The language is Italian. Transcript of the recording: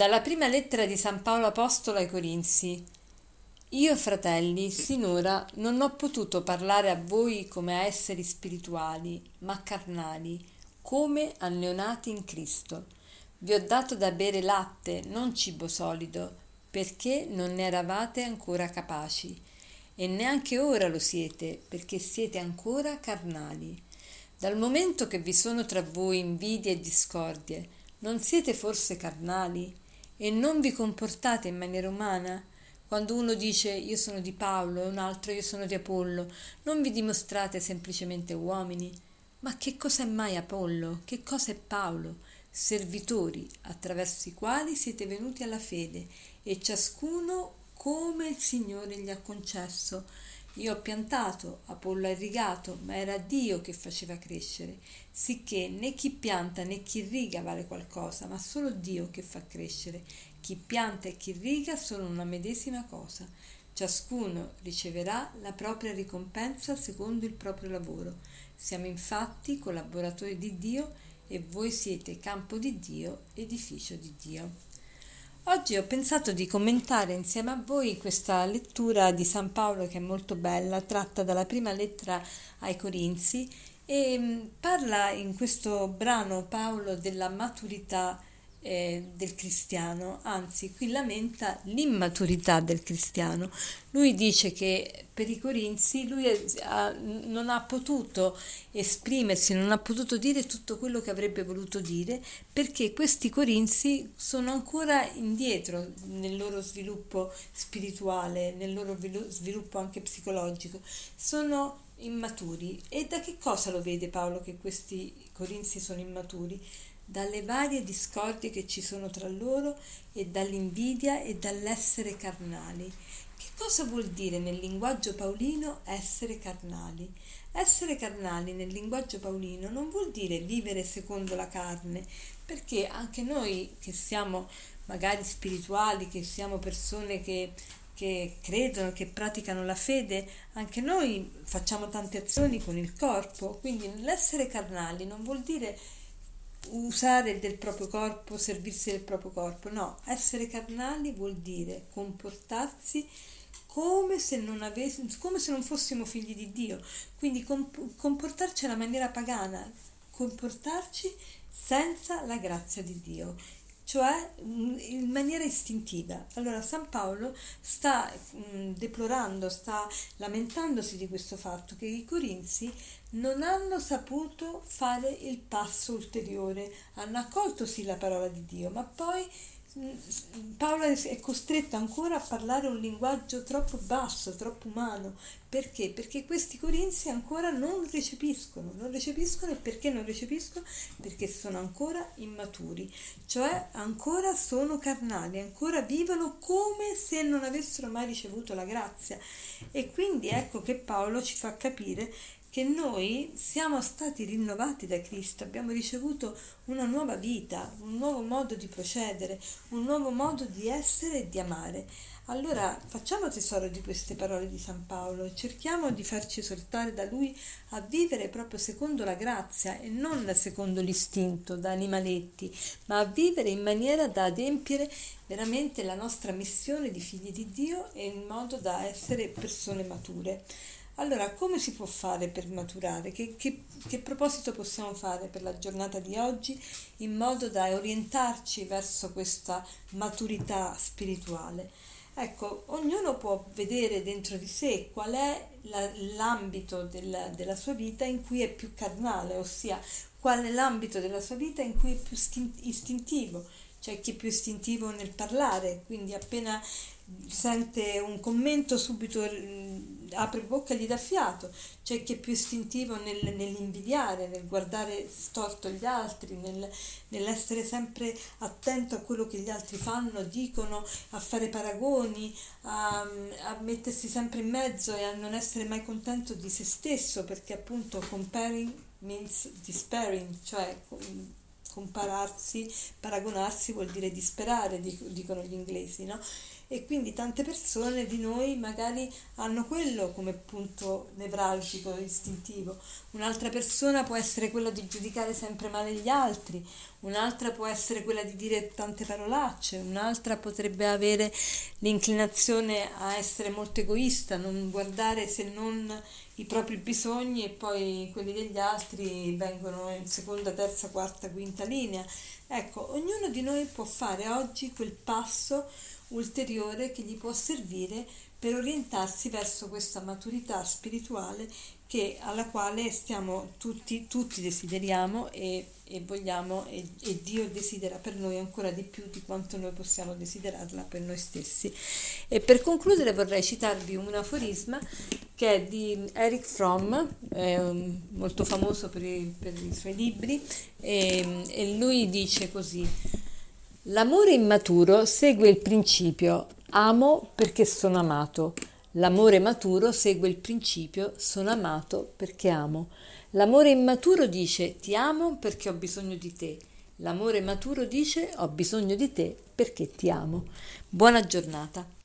Dalla prima lettera di San Paolo Apostolo ai Corinzi. Io, fratelli, sinora non ho potuto parlare a voi come a esseri spirituali, ma carnali, come a neonati in Cristo. Vi ho dato da bere latte, non cibo solido, perché non ne eravate ancora capaci. E neanche ora lo siete, perché siete ancora carnali. Dal momento che vi sono tra voi invidie e discordie, non siete forse carnali e non vi comportate in maniera umana? Quando uno dice io sono di Paolo e un altro io sono di Apollo, non vi dimostrate semplicemente uomini? Ma che cos'è mai Apollo? Che cosa è Paolo? Servitori attraverso i quali siete venuti alla fede e ciascuno come il Signore gli ha concesso io ho piantato, Apollo ha irrigato, ma era Dio che faceva crescere, sicché né chi pianta né chi riga vale qualcosa, ma solo Dio che fa crescere. Chi pianta e chi riga sono una medesima cosa. Ciascuno riceverà la propria ricompensa secondo il proprio lavoro. Siamo infatti collaboratori di Dio e voi siete campo di Dio, edificio di Dio. Oggi ho pensato di commentare insieme a voi questa lettura di San Paolo che è molto bella, tratta dalla prima lettera ai Corinzi e mm, parla in questo brano Paolo della maturità eh, del cristiano, anzi qui lamenta l'immaturità del cristiano. Lui dice che per i Corinzi lui ha, non ha potuto esprimersi, non ha potuto dire tutto quello che avrebbe voluto dire perché questi Corinzi sono ancora indietro nel loro sviluppo spirituale, nel loro sviluppo anche psicologico, sono immaturi. E da che cosa lo vede Paolo che questi Corinzi sono immaturi? Dalle varie discordie che ci sono tra loro e dall'invidia e dall'essere carnali. Che cosa vuol dire nel linguaggio paolino essere carnali? Essere carnali nel linguaggio paolino non vuol dire vivere secondo la carne, perché anche noi che siamo magari spirituali, che siamo persone che che credono, che praticano la fede, anche noi facciamo tante azioni con il corpo, quindi l'essere carnali non vuol dire usare del proprio corpo, servirsi del proprio corpo, no, essere carnali vuol dire comportarsi come se non, avess- come se non fossimo figli di Dio, quindi comp- comportarci alla maniera pagana, comportarci senza la grazia di Dio cioè mm, in maniera istintiva. Allora San Paolo sta mh, mm, deplorando, sta lamentandosi di questo fatto che i corinzi non hanno saputo fare il passo ulteriore, hanno accolto sì la parola di Dio, ma poi Paolo è costretto ancora a parlare un linguaggio troppo basso, troppo umano. Perché? Perché questi corinzi ancora non recepiscono. Non recepiscono e perché non recepiscono? Perché sono ancora immaturi, cioè ancora sono carnali, ancora vivono come se non avessero mai ricevuto la grazia. E quindi ecco che Paolo ci fa capire che noi siamo stati rinnovati da Cristo, abbiamo ricevuto una nuova vita, un nuovo modo di procedere, un nuovo modo di essere e di amare. Allora facciamo tesoro di queste parole di San Paolo cerchiamo di farci esortare da lui a vivere proprio secondo la grazia e non secondo l'istinto da animaletti, ma a vivere in maniera da adempiere veramente la nostra missione di figli di Dio e in modo da essere persone mature. Allora, come si può fare per maturare? Che, che, che, proposito possiamo fare per la giornata di oggi in modo da orientarci verso questa maturità spirituale? Ecco, ognuno può vedere dentro di sé qual è la, l'ambito della, della sua vita in cui è più carnale, ossia qual è l'ambito della sua vita in cui è più istintivo c'è chi è più istintivo nel parlare, quindi appena sente un commento subito mm, apre bocca e gli dà fiato, c'è chi è più istintivo nel, nell'invidiare, nel guardare storto gli altri, nel, nell'essere sempre attento a quello che gli altri fanno, dicono, a fare paragoni, a, a mettersi sempre in mezzo e a non essere mai contento di se stesso, perché appunto comparing means despairing, cioè compararsi, paragonarsi vuol dire disperare, dicono gli inglesi, no? E quindi tante persone di noi magari hanno quello come punto nevralgico, istintivo. Un'altra persona può essere quello di giudicare sempre male gli altri, un'altra può essere quella di dire tante parolacce, un'altra potrebbe avere l'inclinazione a essere molto egoista, non guardare se non i propri bisogni e poi quelli degli altri vengono in seconda, terza, quarta, quinta linea. Ecco, ognuno di noi può fare oggi quel passo ulteriore che gli può servire per orientarsi verso questa maturità spirituale che, alla quale stiamo tutti, tutti desideriamo e, e vogliamo e, e, Dio desidera per noi ancora di più di quanto noi possiamo desiderarla per noi stessi. E per concludere vorrei citarvi un aforisma che è di Eric Fromm, um, molto famoso per i, per i suoi libri, e, e lui dice così. L'amore immaturo segue il principio amo perché sono amato. L'amore maturo segue il principio sono amato perché amo. L'amore immaturo dice ti amo perché ho bisogno di te. L'amore maturo dice ho bisogno di te perché ti amo. Buona giornata.